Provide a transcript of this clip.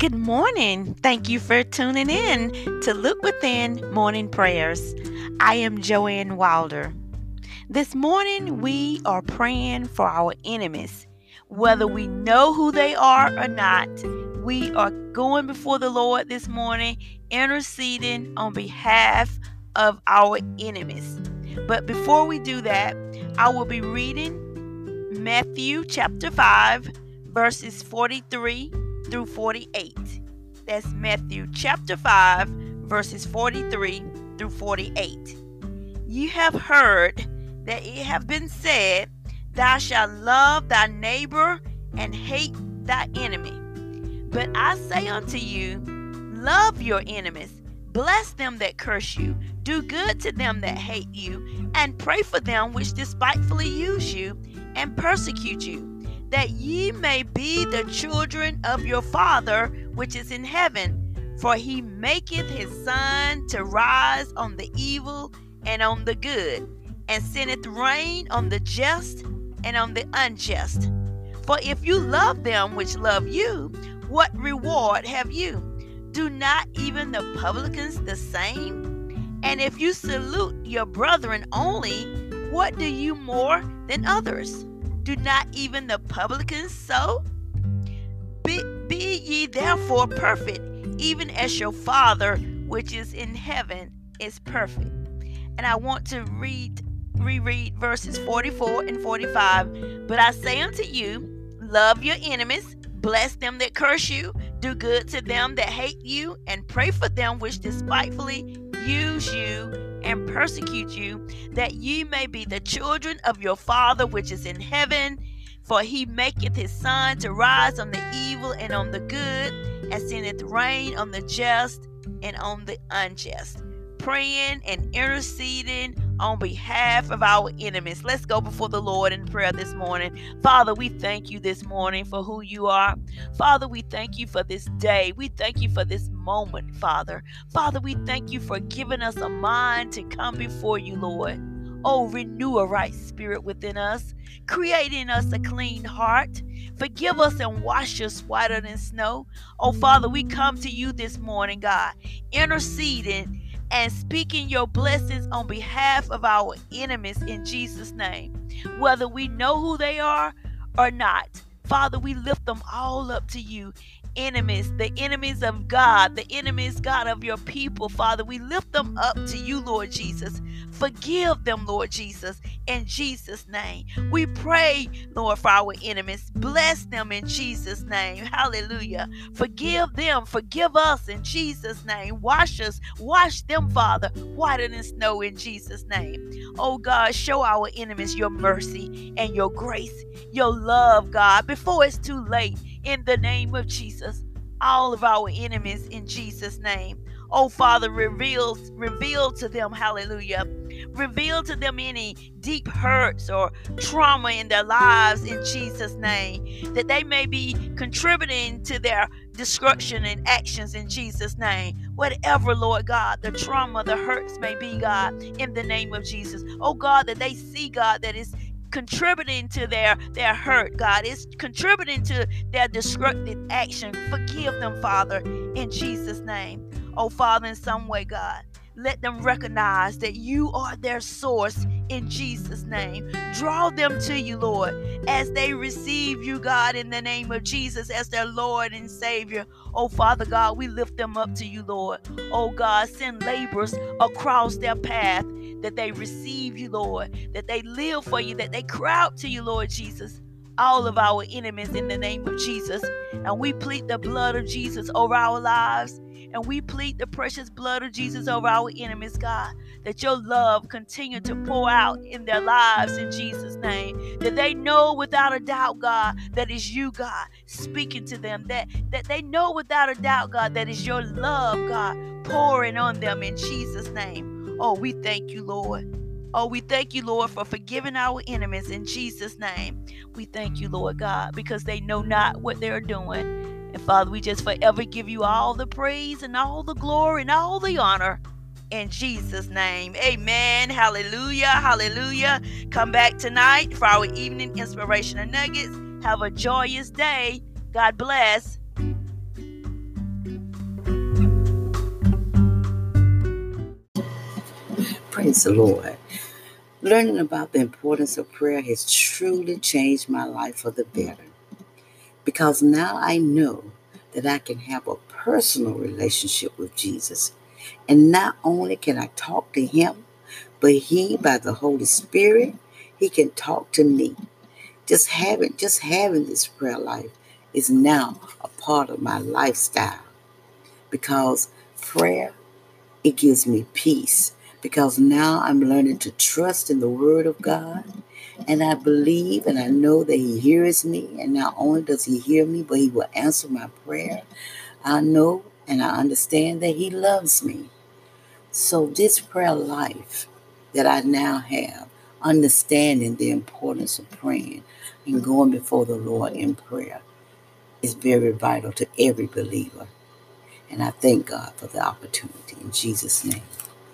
Good morning. Thank you for tuning in to Look Within Morning Prayers. I am Joanne Wilder. This morning, we are praying for our enemies. Whether we know who they are or not, we are going before the Lord this morning, interceding on behalf of our enemies. But before we do that, I will be reading Matthew chapter 5, verses 43 through 48. That's Matthew chapter 5, verses 43 through 48. You have heard that it have been said, Thou shalt love thy neighbor and hate thy enemy. But I say unto you, Love your enemies, bless them that curse you, do good to them that hate you, and pray for them which despitefully use you and persecute you that ye may be the children of your Father which is in heaven. For he maketh his sun to rise on the evil and on the good, and sendeth rain on the just and on the unjust. For if you love them which love you, what reward have you? Do not even the publicans the same? And if you salute your brethren only, what do you more than others? Do not even the publicans so? Be, be ye therefore perfect, even as your Father which is in heaven is perfect. And I want to read reread verses 44 and 45. But I say unto you, love your enemies, bless them that curse you, do good to them that hate you, and pray for them which despitefully use you and persecute you, that ye may be the children of your Father which is in heaven. For he maketh his sun to rise on the evil and on the good, and sendeth rain on the just and on the unjust. Praying and interceding on behalf of our enemies. Let's go before the Lord in prayer this morning. Father, we thank you this morning for who you are. Father, we thank you for this day. We thank you for this moment, Father. Father, we thank you for giving us a mind to come before you, Lord. Oh, renew a right spirit within us, creating us a clean heart. Forgive us and wash us whiter than snow. Oh, Father, we come to you this morning, God, interceding and speaking your blessings on behalf of our enemies in Jesus' name. Whether we know who they are or not, Father, we lift them all up to you enemies, the enemies of God, the enemies, God, of your people, Father. We lift them up to you, Lord Jesus. Forgive them, Lord Jesus, in Jesus' name. We pray, Lord, for our enemies. Bless them in Jesus' name. Hallelujah. Forgive them. Forgive us in Jesus' name. Wash us. Wash them, Father, whiter than snow in Jesus' name. Oh, God, show our enemies your mercy and your grace, your love, God, before it's too late in the name of Jesus. All of our enemies in Jesus' name. Oh Father, reveal reveal to them, hallelujah. Reveal to them any deep hurts or trauma in their lives in Jesus' name, that they may be contributing to their destruction and actions in Jesus' name. Whatever, Lord God, the trauma, the hurts may be, God, in the name of Jesus. Oh God, that they see, God, that is contributing to their their hurt god it's contributing to their destructive action forgive them father in jesus name oh father in some way god let them recognize that you are their source in Jesus' name. Draw them to you, Lord, as they receive you, God, in the name of Jesus, as their Lord and Savior. Oh, Father God, we lift them up to you, Lord. Oh, God, send laborers across their path that they receive you, Lord, that they live for you, that they cry out to you, Lord Jesus all of our enemies in the name of Jesus. And we plead the blood of Jesus over our lives. And we plead the precious blood of Jesus over our enemies, God, that your love continue to pour out in their lives in Jesus' name. That they know without a doubt, God, that is you, God, speaking to them. That, that they know without a doubt, God, that is your love, God, pouring on them in Jesus' name. Oh, we thank you, Lord. Oh, we thank you, Lord, for forgiving our enemies in Jesus' name. We thank you, Lord God, because they know not what they're doing. And Father, we just forever give you all the praise and all the glory and all the honor in Jesus' name. Amen. Hallelujah. Hallelujah. Come back tonight for our evening inspirational nuggets. Have a joyous day. God bless. Praise the Lord. Learning about the importance of prayer has truly changed my life for the better because now I know that I can have a personal relationship with Jesus. And not only can I talk to him, but he, by the Holy Spirit, he can talk to me. Just having, just having this prayer life is now a part of my lifestyle because prayer, it gives me peace because now I'm learning to trust in the Word of God. And I believe and I know that He hears me. And not only does He hear me, but He will answer my prayer. I know and I understand that He loves me. So, this prayer life that I now have, understanding the importance of praying and going before the Lord in prayer, is very vital to every believer. And I thank God for the opportunity in Jesus' name.